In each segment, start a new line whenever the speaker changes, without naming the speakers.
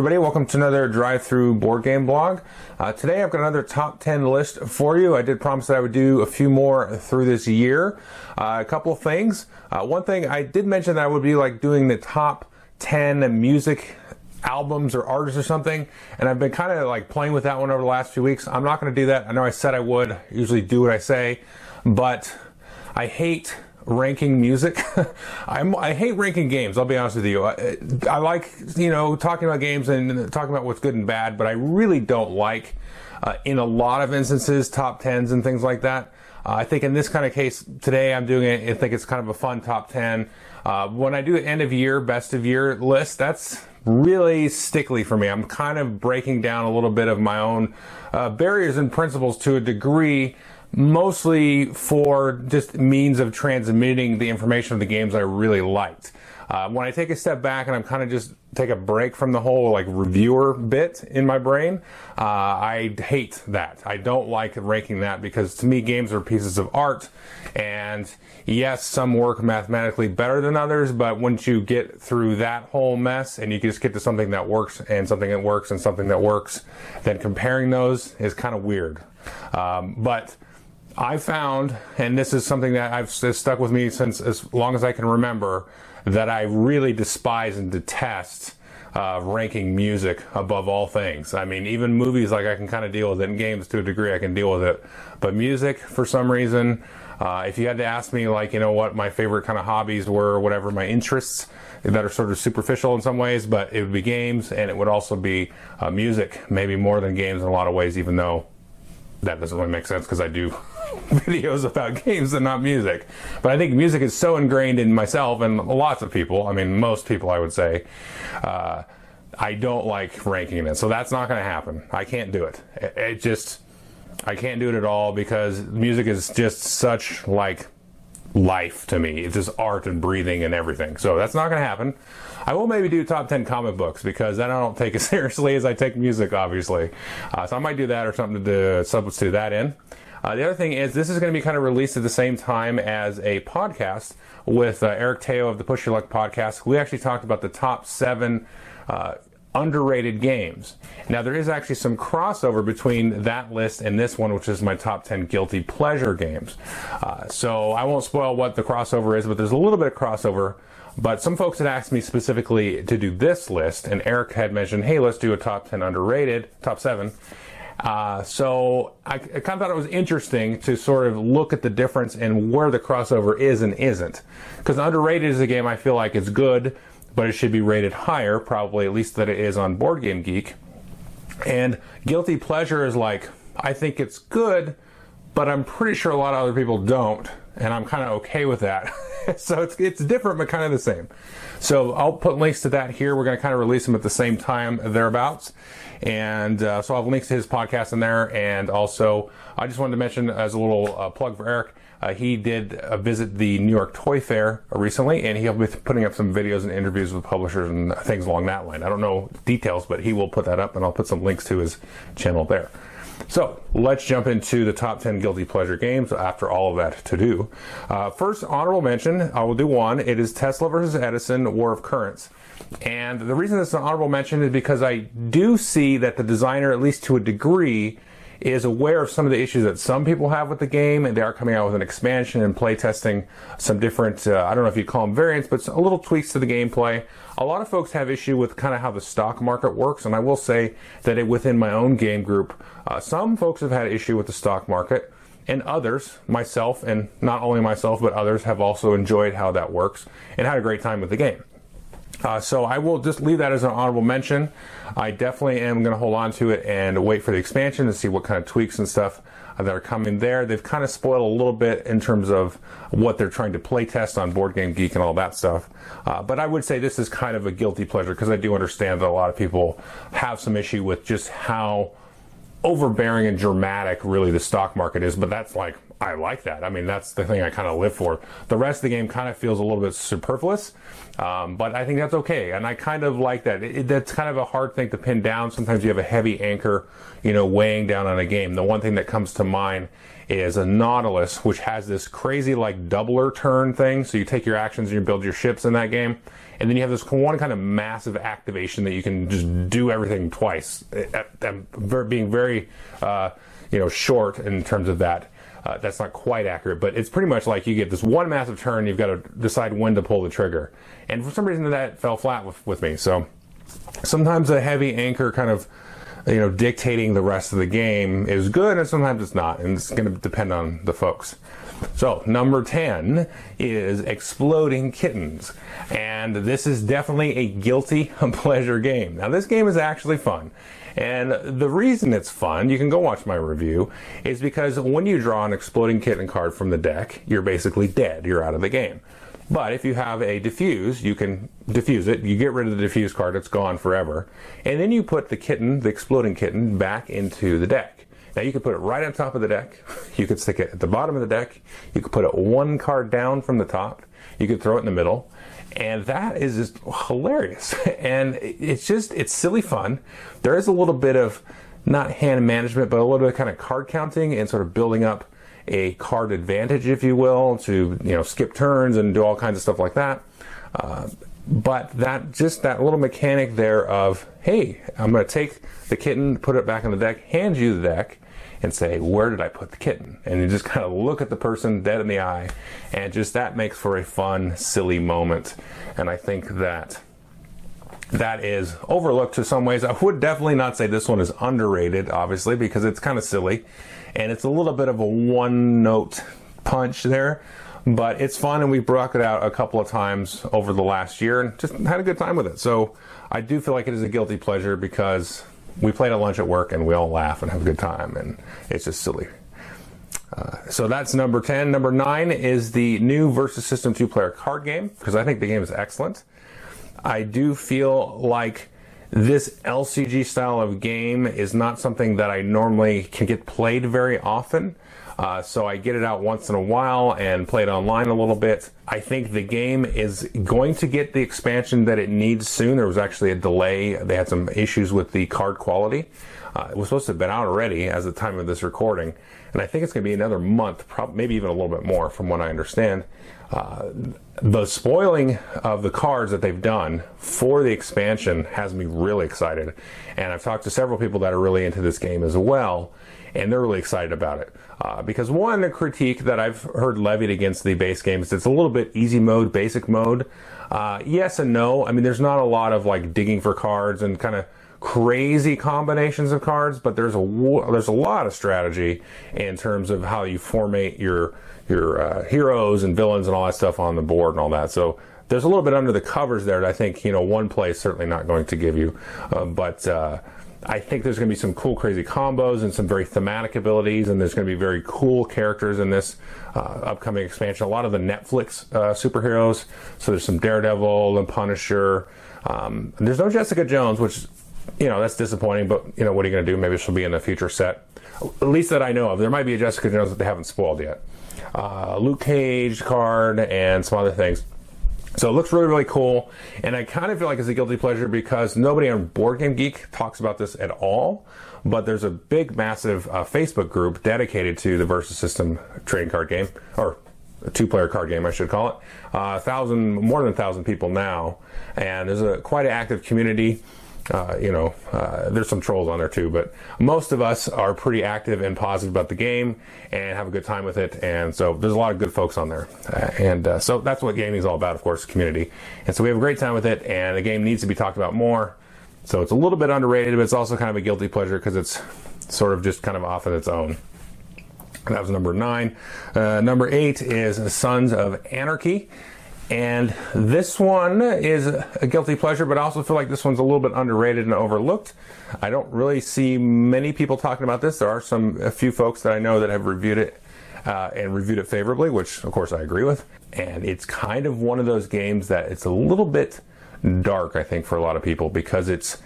everybody, welcome to another drive through board game blog. Uh, today I've got another top 10 list for you. I did promise that I would do a few more through this year. Uh, a couple things. Uh, one thing I did mention that I would be like doing the top 10 music albums or artists or something, and I've been kind of like playing with that one over the last few weeks. I'm not going to do that. I know I said I would, usually do what I say, but I hate ranking music. I hate ranking games. I'll be honest with you. I, I, like you know talking about games and talking about what's good and bad, but I really don't like uh, in a lot of instances top tens and things like that. Uh, I think in this kind of case today, I'm doing it. I think it's kind of a fun top ten. Uh, when I do the end of year, best of year list, that's really stickly for me. I'm kind of breaking down a little bit of my own uh, barriers and principles to a degree mostly for just means of transmitting the information of the games I really liked. Uh, when I take a step back and I'm kind of just take a break from the whole like reviewer bit in my brain, uh, I hate that. I don't like ranking that because to me games are pieces of art, and yes, some work mathematically better than others, but once you get through that whole mess and you just get to something that works and something that works and something that works, then comparing those is kind of weird. Um, but I found, and this is something that I've stuck with me since as long as I can remember, that I really despise and detest uh, ranking music above all things. I mean, even movies, like I can kind of deal with it, and games to a degree, I can deal with it. But music, for some reason, uh, if you had to ask me, like, you know, what my favorite kind of hobbies were, or whatever my interests that are sort of superficial in some ways, but it would be games, and it would also be uh, music, maybe more than games in a lot of ways, even though that doesn't really make sense because I do videos about games and not music. But I think music is so ingrained in myself and lots of people. I mean, most people, I would say. Uh, I don't like ranking it, so that's not going to happen. I can't do it. it. It just, I can't do it at all because music is just such like life to me. It's just art and breathing and everything. So that's not going to happen. I will maybe do top 10 comic books because then I don't take it seriously as I take music, obviously. Uh, so I might do that or something to substitute that in. Uh, the other thing is, this is going to be kind of released at the same time as a podcast with uh, Eric Teo of the Push Your Luck podcast. We actually talked about the top seven uh, underrated games. Now, there is actually some crossover between that list and this one, which is my top 10 guilty pleasure games. Uh, so I won't spoil what the crossover is, but there's a little bit of crossover. But some folks had asked me specifically to do this list, and Eric had mentioned, hey, let's do a top 10 underrated, top seven. Uh, so I, I, kind of thought it was interesting to sort of look at the difference in where the crossover is and isn't. Because underrated is a game I feel like is good, but it should be rated higher, probably at least that it is on Board Game Geek. And guilty pleasure is like I think it's good, but I'm pretty sure a lot of other people don't, and I'm kind of okay with that. so it's it's different, but kind of the same. So I'll put links to that here. We're going to kind of release them at the same time thereabouts. And uh, so I'll have links to his podcast in there. And also, I just wanted to mention as a little uh, plug for Eric, uh, he did uh, visit the New York Toy Fair recently, and he'll be putting up some videos and interviews with publishers and things along that line. I don't know details, but he will put that up, and I'll put some links to his channel there. So let's jump into the top 10 guilty pleasure games after all of that to do. Uh, first, honorable mention, I will do one. It is Tesla versus Edison War of Currents. And the reason it's an honorable mention is because I do see that the designer, at least to a degree, is aware of some of the issues that some people have with the game, and they are coming out with an expansion and playtesting some different, uh, I don't know if you call them variants, but a little tweaks to the gameplay. A lot of folks have issue with kind of how the stock market works, and I will say that it, within my own game group, uh, some folks have had issue with the stock market, and others, myself, and not only myself, but others have also enjoyed how that works and had a great time with the game. Uh, so I will just leave that as an honorable mention. I definitely am going to hold on to it and wait for the expansion to see what kind of tweaks and stuff that are coming there. They've kind of spoiled a little bit in terms of what they're trying to play test on Board Game Geek and all that stuff. Uh, but I would say this is kind of a guilty pleasure because I do understand that a lot of people have some issue with just how overbearing and dramatic really the stock market is. But that's like I like that. I mean, that's the thing I kind of live for. The rest of the game kind of feels a little bit superfluous, um, but I think that's okay. And I kind of like that. It, that's kind of a hard thing to pin down. Sometimes you have a heavy anchor, you know, weighing down on a game. The one thing that comes to mind is a Nautilus, which has this crazy like doubler turn thing. So you take your actions and you build your ships in that game. And then you have this one kind of massive activation that you can just do everything twice. I'm being very, uh, you know, short in terms of that. Uh, that's not quite accurate, but it's pretty much like you get this one massive turn, you've got to decide when to pull the trigger. And for some reason, that fell flat with, with me. So sometimes a heavy anchor kind of you know dictating the rest of the game is good and sometimes it's not and it's going to depend on the folks so number 10 is exploding kittens and this is definitely a guilty pleasure game now this game is actually fun and the reason it's fun, you can go watch my review, is because when you draw an exploding kitten card from the deck, you're basically dead. You're out of the game. But if you have a defuse, you can defuse it. You get rid of the defuse card, it's gone forever. And then you put the kitten, the exploding kitten, back into the deck. Now you could put it right on top of the deck. You could stick it at the bottom of the deck. You could put it one card down from the top. You could throw it in the middle and that is just hilarious. And it's just it's silly fun. There is a little bit of not hand management, but a little bit of kind of card counting and sort of building up a card advantage, if you will, to you know skip turns and do all kinds of stuff like that. Uh, but that just that little mechanic there of hey, I'm going to take the kitten, put it back on the deck, hand you the deck, and say, where did I put the kitten? And you just kind of look at the person dead in the eye, and just that makes for a fun, silly moment. And I think that that is overlooked to some ways. I would definitely not say this one is underrated, obviously, because it's kind of silly and it's a little bit of a one note punch there. But it's fun, and we brought it out a couple of times over the last year and just had a good time with it. So I do feel like it is a guilty pleasure because we played at lunch at work and we all laugh and have a good time, and it's just silly. Uh, so that's number 10. Number 9 is the new Versus System two player card game, because I think the game is excellent. I do feel like this LCG style of game is not something that I normally can get played very often. Uh, so I get it out once in a while and play it online a little bit. I think the game is going to get the expansion that it needs soon. There was actually a delay. They had some issues with the card quality. Uh, it was supposed to have been out already as the time of this recording, and I think it's going to be another month, maybe even a little bit more, from what I understand. Uh, the spoiling of the cards that they've done for the expansion has me really excited, and I've talked to several people that are really into this game as well and they're really excited about it. Uh, because one, critique that I've heard levied against the base game is it's a little bit easy mode, basic mode. Uh, yes and no. I mean, there's not a lot of like digging for cards and kind of crazy combinations of cards, but there's a there's a lot of strategy in terms of how you formate your your uh, heroes and villains and all that stuff on the board and all that. So there's a little bit under the covers there that I think you know one play is certainly not going to give you, uh, but uh, I think there's going to be some cool, crazy combos and some very thematic abilities, and there's going to be very cool characters in this uh, upcoming expansion. A lot of the Netflix uh, superheroes. So there's some Daredevil and Punisher. Um, there's no Jessica Jones, which you know that's disappointing. But you know what are you going to do? Maybe she'll be in a future set. At least that I know of. There might be a Jessica Jones that they haven't spoiled yet. Uh, Luke Cage card and some other things. So it looks really, really cool. And I kind of feel like it's a guilty pleasure because nobody on Board Game Geek talks about this at all. But there's a big, massive uh, Facebook group dedicated to the Versus System trading card game, or a two-player card game, I should call it. Uh, thousand, more than a thousand people now, and there's a quite an active community. Uh, you know, uh, there's some trolls on there too, but most of us are pretty active and positive about the game and have a good time with it. And so there's a lot of good folks on there. Uh, and uh, so that's what gaming is all about, of course, community. And so we have a great time with it, and the game needs to be talked about more. So it's a little bit underrated, but it's also kind of a guilty pleasure because it's sort of just kind of off on its own. That was number nine. Uh, number eight is Sons of Anarchy. And this one is a guilty pleasure, but I also feel like this one's a little bit underrated and overlooked. I don't really see many people talking about this. There are some a few folks that I know that have reviewed it uh, and reviewed it favorably, which of course I agree with. And it's kind of one of those games that it's a little bit dark, I think, for a lot of people because it's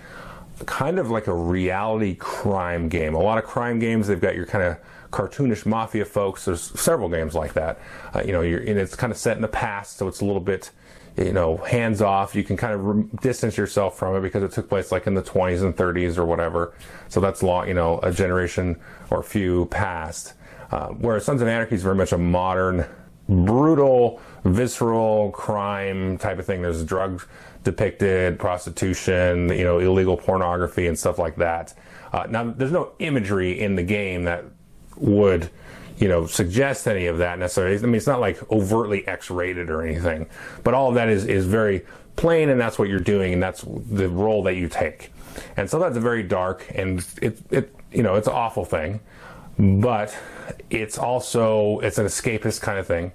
kind of like a reality crime game. A lot of crime games, they've got your kind of cartoonish mafia folks. There's several games like that. Uh, you know, and it's kind of set in the past, so it's a little bit you know, hands off. You can kind of re- distance yourself from it because it took place like in the 20s and 30s or whatever. So that's long, you know, a generation or few past. Uh, whereas Sons of Anarchy is very much a modern, brutal, visceral crime type of thing. There's drugs depicted, prostitution, you know, illegal pornography and stuff like that. Uh, now, there's no imagery in the game that would you know, suggest any of that necessarily. I mean, it's not like overtly X-rated or anything, but all of that is is very plain, and that's what you're doing, and that's the role that you take. And so that's a very dark, and it it you know it's an awful thing, but it's also it's an escapist kind of thing.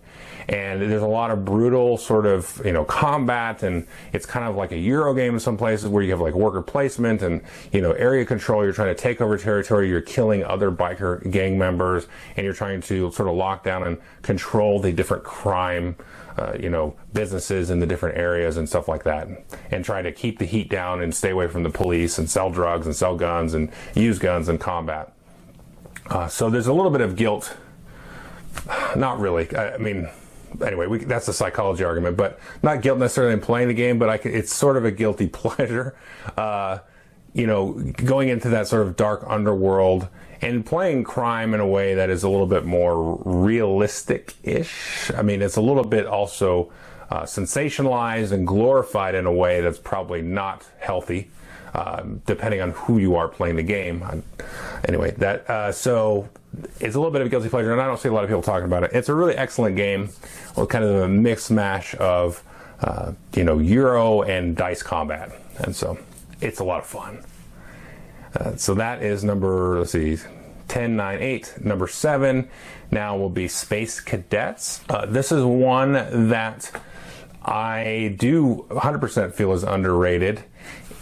And there's a lot of brutal sort of you know combat and it's kind of like a euro game in some places where you have like worker placement and you know area control. You're trying to take over territory. You're killing other biker gang members and you're trying to sort of lock down and control the different crime uh, you know businesses in the different areas and stuff like that and try to keep the heat down and stay away from the police and sell drugs and sell guns and use guns in combat uh, so there's a little bit of guilt not really I, I mean anyway, we, that's a psychology argument, but not guilt necessarily in playing the game, but can, it's sort of a guilty pleasure. Uh, you know, going into that sort of dark underworld and playing crime in a way that is a little bit more realistic-ish. I mean, it's a little bit also uh, sensationalized and glorified in a way that's probably not healthy. Um, depending on who you are playing the game. Anyway, that uh, so it's a little bit of a guilty pleasure, and I don't see a lot of people talking about it. It's a really excellent game, with kind of a mix mash of uh, you know Euro and dice combat, and so it's a lot of fun. Uh, so that is number let's see. 10, 9, 8. Number 7 now will be Space Cadets. Uh, this is one that I do 100% feel is underrated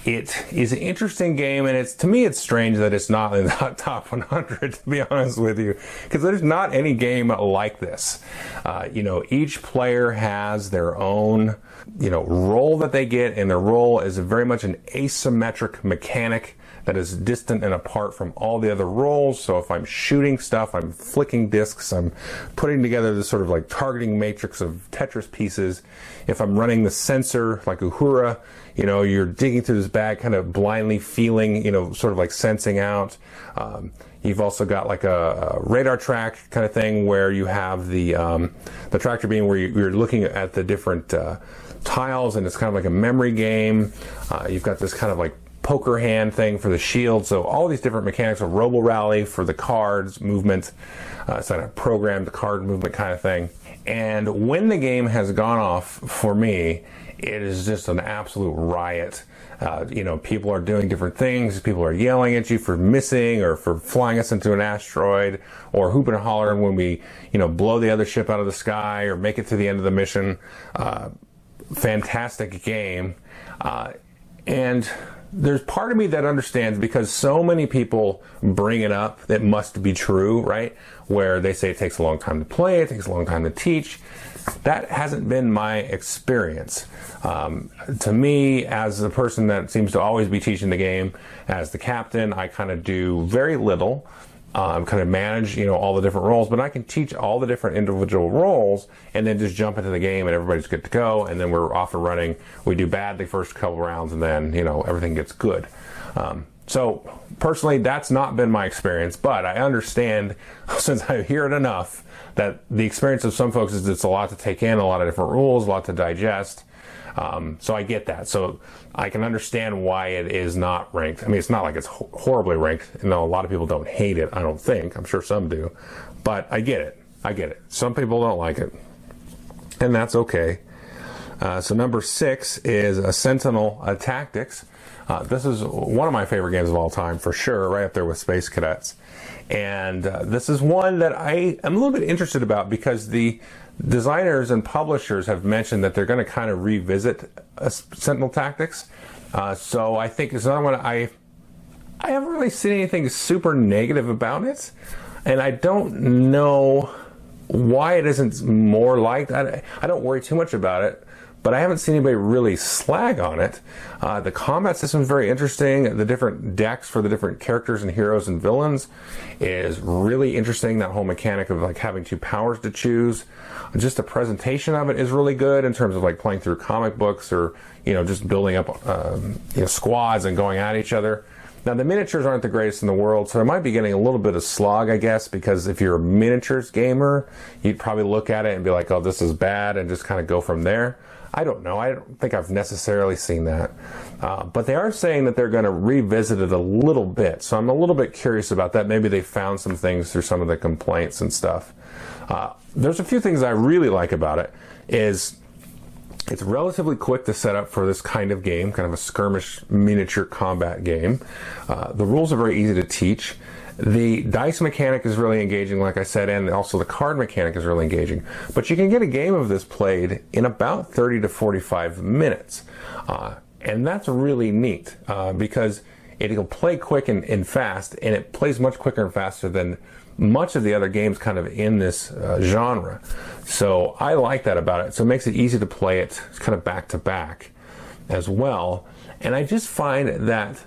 it is an interesting game, and it's to me it's strange that it's not in the top 100. To be honest with you, because there's not any game like this. Uh, you know, each player has their own you know role that they get, and their role is very much an asymmetric mechanic that is distant and apart from all the other roles. So if I'm shooting stuff, I'm flicking discs, I'm putting together this sort of like targeting matrix of Tetris pieces. If I'm running the sensor like Uhura, you know, you're digging through this bag, kind of blindly feeling, you know, sort of like sensing out. Um, you've also got like a, a, radar track kind of thing where you have the um, the tractor beam where you, are looking at the different uh, tiles, and it's kind of like a memory game. Uh, you've got this kind of like poker hand thing for the shield. So all these different mechanics of Robo Rally for the cards movement. Uh, it's like a programmed card movement kind of thing. And when the game has gone off for me, it is just an absolute riot. Uh, you know, people are doing different things. People are yelling at you for missing or for flying us into an asteroid or hooping and hollering when we, you know, blow the other ship out of the sky or make it to the end of the mission. Uh, fantastic game. Uh, and there's part of me that understands because so many people bring it up that must be true, right? Where they say it takes a long time to play, it takes a long time to teach. That hasn't been my experience. Um, to me, as a person that seems to always be teaching the game, as the captain, I kind of do very little um, kind of manage, you know, all the different roles, but I can teach all the different individual roles and then just jump into the game and everybody's good to go. And then we're off and running. We do bad the first couple rounds and then, you know, everything gets good. Um, so personally, that's not been my experience, but I understand since I hear it enough that the experience of some folks is it's a lot to take in, a lot of different rules, a lot to digest. Um, so I get that. So I can understand why it is not ranked. I mean, it's not like it's ho- horribly ranked. You know, a lot of people don't hate it. I don't think. I'm sure some do, but I get it. I get it. Some people don't like it, and that's okay. Uh, so number six is a Sentinel uh, Tactics. Uh, this is one of my favorite games of all time for sure, right up there with Space Cadets. And uh, this is one that I am a little bit interested about because the designers and publishers have mentioned that they're going to kind of revisit uh, Sentinel Tactics. Uh, so I think it's another one I I haven't really seen anything super negative about it, and I don't know why it isn't more liked. I, I don't worry too much about it, but I haven't seen anybody really slag on it. Uh, the combat system is very interesting. The different decks for the different characters and heroes and villains is really interesting. That whole mechanic of like having two powers to choose. Just the presentation of it is really good in terms of like playing through comic books or you know just building up um, you know, squads and going at each other. Now the miniatures aren't the greatest in the world, so I might be getting a little bit of slog, I guess, because if you're a miniatures gamer, you'd probably look at it and be like, "Oh, this is bad," and just kind of go from there. I don't know. I don't think I've necessarily seen that. Uh, but they are saying that they're going to revisit it a little bit. So I'm a little bit curious about that. Maybe they found some things through some of the complaints and stuff. Uh, there's a few things I really like about it is it's relatively quick to set up for this kind of game, kind of a skirmish miniature combat game. Uh, the rules are very easy to teach. The dice mechanic is really engaging, like I said, and also the card mechanic is really engaging. But you can get a game of this played in about 30 to 45 minutes. Uh, and that's really neat uh, because it'll play quick and, and, fast, and it plays much quicker and faster than much of the other games kind of in this uh, genre. So I like that about it. So it makes it easy to play it kind of back to back as well. And I just find that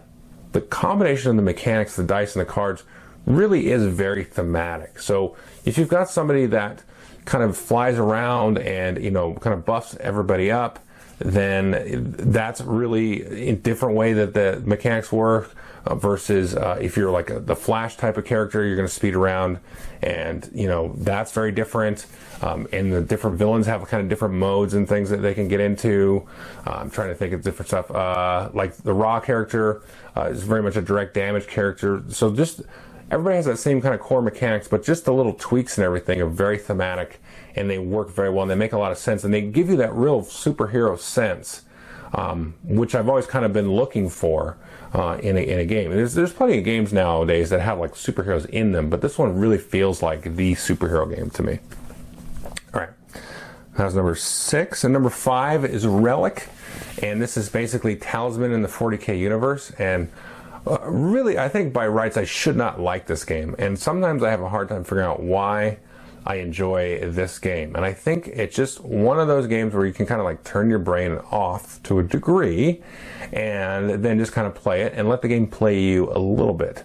the combination of the mechanics, the dice, and the cards really is very thematic. So if you've got somebody that kind of flies around and you know kind of buffs everybody up, then that's really a different way that the mechanics work uh, versus uh, if you're like a, the flash type of character you're going to speed around and you know that's very different. Um, and the different villains have kind of different modes and things that they can get into. Uh, i'm trying to think of different stuff. Uh, like the Ra character uh, is very much a direct damage character. So just everybody has that same kind of core mechanics, but just the little tweaks and everything are very thematic and they work very well and they make a lot of sense and they give you that real superhero sense, um, which I've always kind of been looking for uh, in, a, in a game. There's, there's plenty of games nowadays that have like superheroes in them, but this one really feels like the superhero game to me. All right. That's number six. And number five is Relic. And this is basically Talisman in the 40k universe. And uh, really, I think by rights I should not like this game, and sometimes I have a hard time figuring out why I enjoy this game. And I think it's just one of those games where you can kind of like turn your brain off to a degree and then just kind of play it and let the game play you a little bit.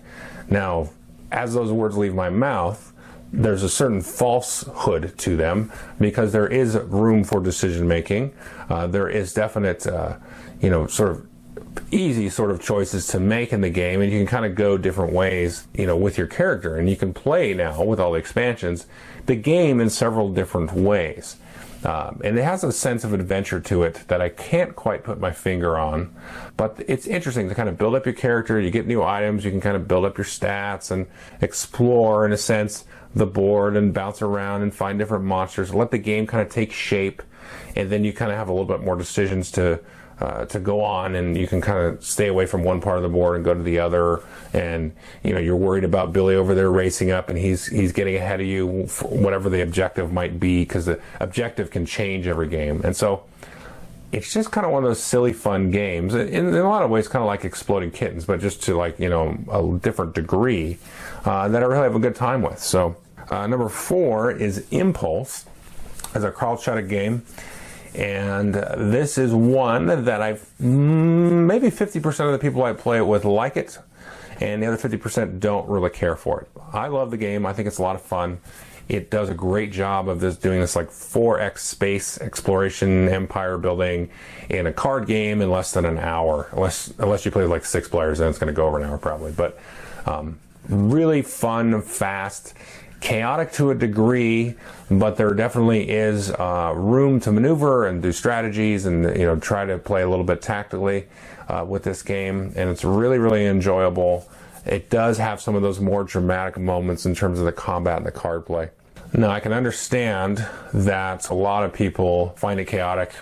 Now, as those words leave my mouth, there's a certain falsehood to them because there is room for decision making. Uh, there is definite, uh, you know, sort of easy sort of choices to make in the game and you can kind of go different ways you know with your character and you can play now with all the expansions the game in several different ways um, and it has a sense of adventure to it that I can't quite put my finger on. But it's interesting to kind of build up your character. You get new items. You can kind of build up your stats and explore, in a sense, the board and bounce around and find different monsters. Let the game kind of take shape. And then you kind of have a little bit more decisions to uh, to go on and you can kind of stay away from one part of the board and go to the other. And you know you're worried about Billy over there racing up and he's he's getting ahead of you whatever the objective might be because the objective can change every game. And so it's just kind of one of those silly fun games. In, in a lot of ways kind of like exploding kittens but just to like you know a different degree uh, that I really have a good time with. So uh, number four is Impulse. As a crowd shot game and this is one that I've mm, maybe 50% of the people I play it with like it, and the other 50% don't really care for it. I love the game. I think it's a lot of fun. It does a great job of this doing this like 4x space exploration, empire building in a card game in less than an hour. Unless unless you play like six players, then it's going to go over an hour probably. But um, really fun, fast chaotic to a degree, but there definitely is uh, room to maneuver and do strategies and you know try to play a little bit tactically uh, with this game, and it's really really enjoyable. It does have some of those more dramatic moments in terms of the combat and the card play. Now I can understand that a lot of people find it chaotic.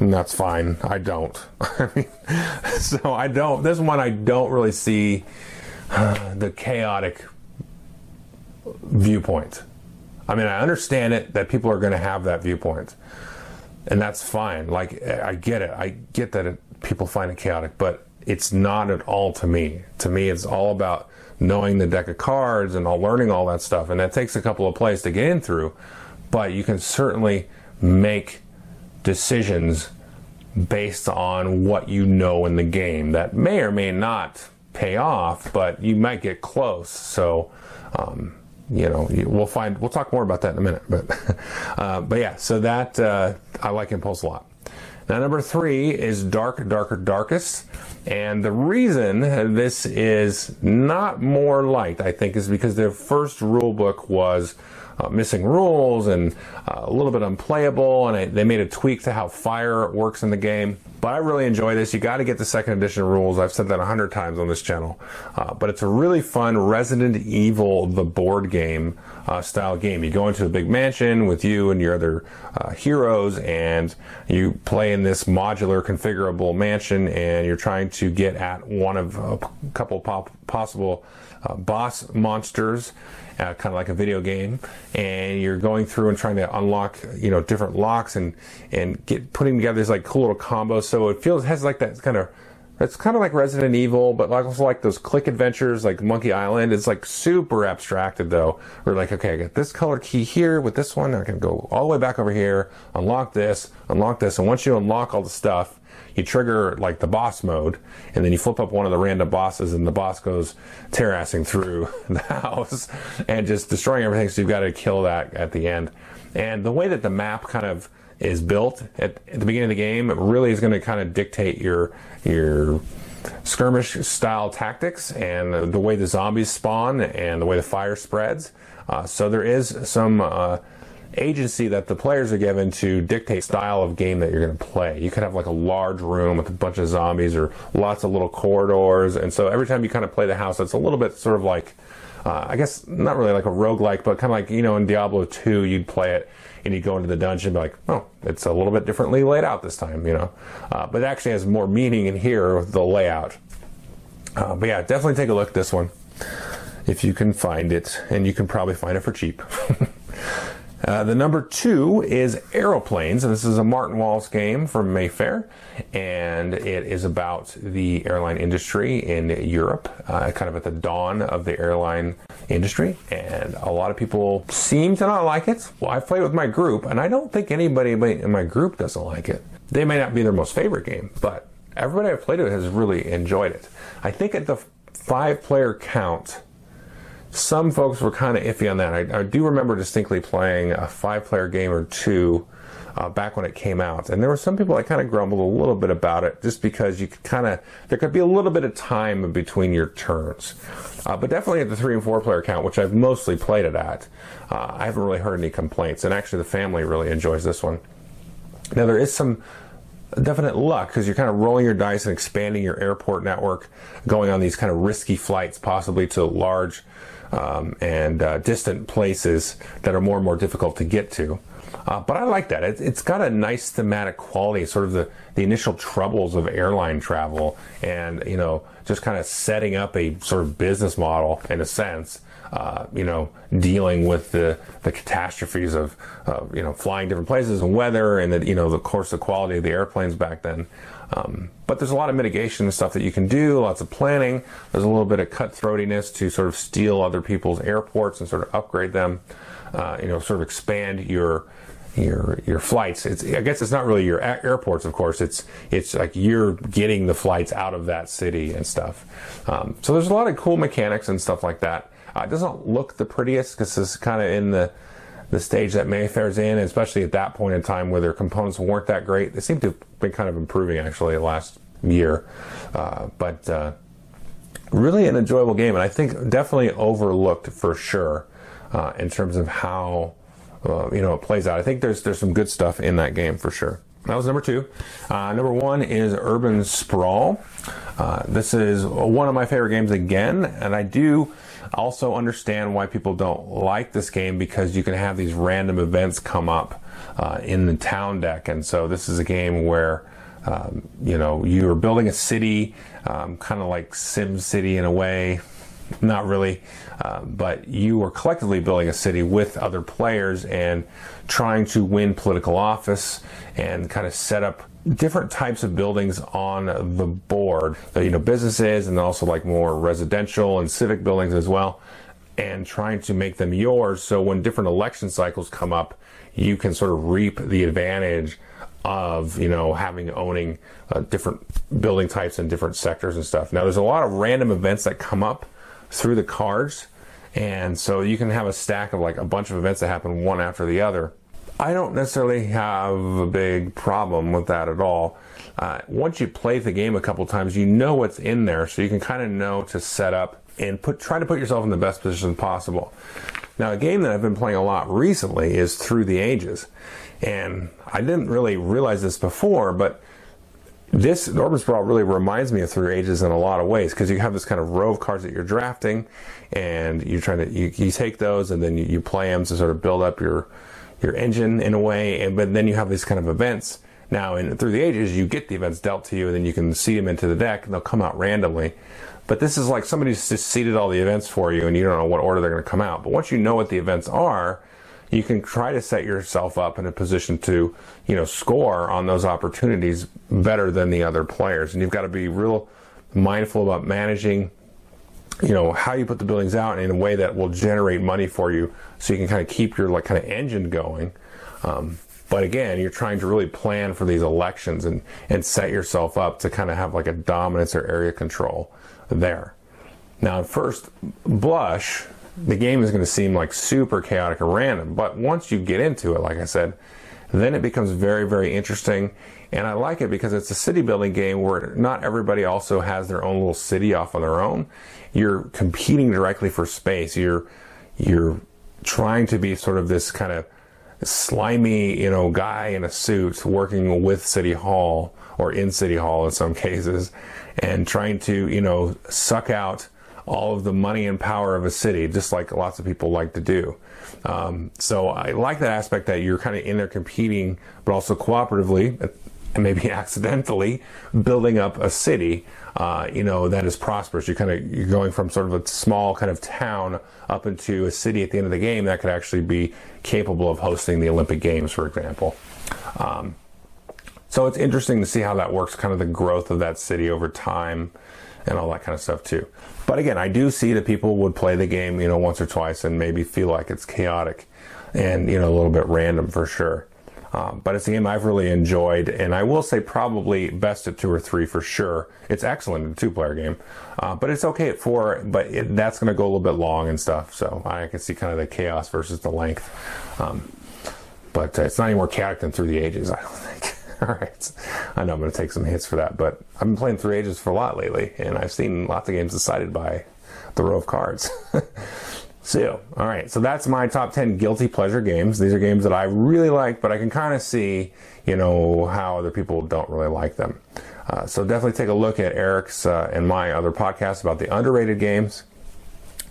And that's fine. I don't. so I don't. This one I don't really see uh, the chaotic viewpoint. I mean, I understand it that people are going to have that viewpoint, and that's fine. Like, I get it. I get that it, people find it chaotic, but it's not at all to me. To me, it's all about knowing the deck of cards and all learning all that stuff, and that takes a couple of plays to get in through. But you can certainly make decisions based on what you know in the game. That may or may not pay off, but you might get close. So, um, you know, we'll find. We'll talk more about that in a minute. But, uh, but yeah. So that uh, I like Impulse a lot. Now, number three is Dark, Darker, Darkest. And the reason this is not more light, I think, is because their first rule book was uh, missing rules and uh, a little bit unplayable, and I, they made a tweak to how fire works in the game. But I really enjoy this. You got to get the second edition rules. I've said that a hundred times on this channel. Uh, but it's a really fun Resident Evil the board game uh, style game. You go into a big mansion with you and your other uh, heroes, and you play in this modular, configurable mansion, and you're trying to get at one of a couple pop- possible uh, boss monsters uh, kind of like a video game, and you're going through and trying to unlock, you know, different locks and and get putting together these like cool little combos. So it feels has like that kind of it's kind of like Resident Evil, but like also like those click adventures like Monkey Island. It's like super abstracted though. We're like, okay, I got this color key here with this one. I can go all the way back over here, unlock this, unlock this. And once you unlock all the stuff, you trigger like the boss mode, and then you flip up one of the random bosses, and the boss goes terrassing through the house and just destroying everything. So you've got to kill that at the end. And the way that the map kind of is built at, at the beginning of the game it really is going to kind of dictate your your skirmish style tactics and the way the zombies spawn and the way the fire spreads. Uh, so there is some uh, agency that the players are given to dictate style of game that you're going to play. You could have like a large room with a bunch of zombies or lots of little corridors. And so every time you kind of play the house, it's a little bit sort of like, uh, I guess not really like a roguelike, but kind of like, you know, in Diablo 2, you'd play it and you'd go into the dungeon and be like, oh, it's a little bit differently laid out this time, you know. Uh, but it actually has more meaning in here with the layout. Uh, but yeah, definitely take a look at this one if you can find it, and you can probably find it for cheap. Uh, the number two is Aeroplanes, and this is a Martin Wallace game from Mayfair, and it is about the airline industry in Europe, uh, kind of at the dawn of the airline industry. And a lot of people seem to not like it. Well, I've played with my group, and I don't think anybody in my group doesn't like it. They may not be their most favorite game, but everybody I've played with has really enjoyed it. I think at the five player count, some folks were kind of iffy on that. I, I, do remember distinctly playing a five player game or two uh, back when it came out. And there were some people that kind of grumbled a little bit about it just because you could kind of, there could be a little bit of time between your turns. Uh, but definitely at the three and four player count, which I've mostly played it at, uh, I haven't really heard any complaints. And actually, the family really enjoys this one. Now, there is some definite luck because you're kind of rolling your dice and expanding your airport network, going on these kind of risky flights, possibly to large um, and uh, distant places that are more and more difficult to get to. Uh, but I like that. It, has got a nice thematic quality, sort of the, the initial troubles of airline travel and, you know, just kind of setting up a sort of business model in a sense. Uh, you know, dealing with the, the catastrophes of, uh, you know, flying different places and weather and the, you know, the course, the quality of the airplanes back then. Um, but there's a lot of mitigation and stuff that you can do, lots of planning. There's a little bit of cutthroatiness to sort of steal other people's airports and sort of upgrade them. Uh, you know, sort of expand your your your flights. It's I guess it's not really your airports, of course. It's it's like you're getting the flights out of that city and stuff. Um, so there's a lot of cool mechanics and stuff like that. Uh, it doesn't look the prettiest because it's kind of in the the stage that Mayfair's in, especially at that point in time where their components weren't that great. They seem to have been kind of improving actually last year, uh, but uh, really an enjoyable game, and I think definitely overlooked for sure uh, in terms of how uh, you know it plays out. I think there's there's some good stuff in that game for sure. That was number two. Uh, number one is Urban Sprawl. Uh, this is one of my favorite games again, and I do also understand why people don't like this game because you can have these random events come up uh, in the town deck. And so this is a game where um, you know you're building a city, um, kind of like Sim City in a way. Not really, uh, but you are collectively building a city with other players and trying to win political office and kind of set up different types of buildings on the board. You know, businesses and also like more residential and civic buildings as well, and trying to make them yours. So when different election cycles come up, you can sort of reap the advantage of you know having owning uh, different building types and different sectors and stuff. Now there's a lot of random events that come up through the cards, and so you can have a stack of like a bunch of events that happen one after the other. I don't necessarily have a big problem with that at all. Uh, once you play the game a couple times, you know what's in there, so you can kind of know to set up and put try to put yourself in the best position possible. Now, a game that I've been playing a lot recently is Through the Ages, and I didn't really realize this before, but this Urban Sprawl really reminds me of Through Ages in a lot of ways because you have this kind of row of cards that you're drafting, and you're trying to you, you take those and then you, you play them to sort of build up your your engine in a way, and but then you have these kind of events. Now, in Through the Ages, you get the events dealt to you, and then you can seed them into the deck, and they'll come out randomly. But this is like somebody's just seeded all the events for you, and you don't know what order they're going to come out. But once you know what the events are, you can try to set yourself up in a position to, you know, score on those opportunities better than the other players. And you've got to be real mindful about managing, you know, how you put the buildings out in a way that will generate money for you, so you can kind of keep your like kind of engine going. Um, but again, you're trying to really plan for these elections and, and set yourself up to kind of have like a dominance or area control there. Now, at first blush, the game is going to seem like super chaotic or random. But once you get into it, like I said, then it becomes very, very interesting. And I like it because it's a city building game where not everybody also has their own little city off on their own. You're competing directly for space. You're you're trying to be sort of this kind of slimy, you know, guy in a suit working with City Hall or in City Hall in some cases, and trying to, you know, suck out all of the money and power of a city, just like lots of people like to do. Um, so I like that aspect that you're kind of in there competing, but also cooperatively and maybe accidentally building up a city, uh, you know, that is prosperous. You're kind of you're going from sort of a small kind of town up into a city at the end of the game that could actually be capable of hosting the Olympic Games, for example. Um, so it's interesting to see how that works, kind of the growth of that city over time and all that kind of stuff too. But again, I do see that people would play the game, you know, once or twice and maybe feel like it's chaotic and, you know, a little bit random for sure. Um, but it's a game I've really enjoyed, and I will say probably best at two or three for sure. It's excellent in a two-player game, uh, but it's okay at four. But it, that's going to go a little bit long and stuff. So I can see kind of the chaos versus the length. Um, but uh, it's not any more chaotic than Through the Ages, I don't think. All right. I know I'm going to take some hits for that, but I've been playing Through Ages for a lot lately, and I've seen lots of games decided by the row of cards. so, all right. So that's my top 10 guilty pleasure games. These are games that I really like, but I can kind of see, you know, how other people don't really like them. Uh, so definitely take a look at Eric's uh, and my other podcasts about the underrated games.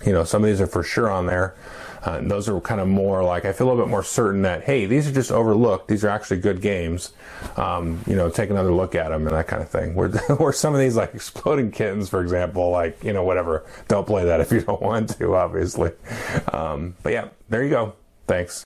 You know, some of these are for sure on there. Uh, those are kind of more like I feel a little bit more certain that hey, these are just overlooked. These are actually good games. Um, you know, take another look at them and that kind of thing. Where, where some of these like exploding kittens, for example, like you know whatever. Don't play that if you don't want to, obviously. Um, but yeah, there you go. Thanks.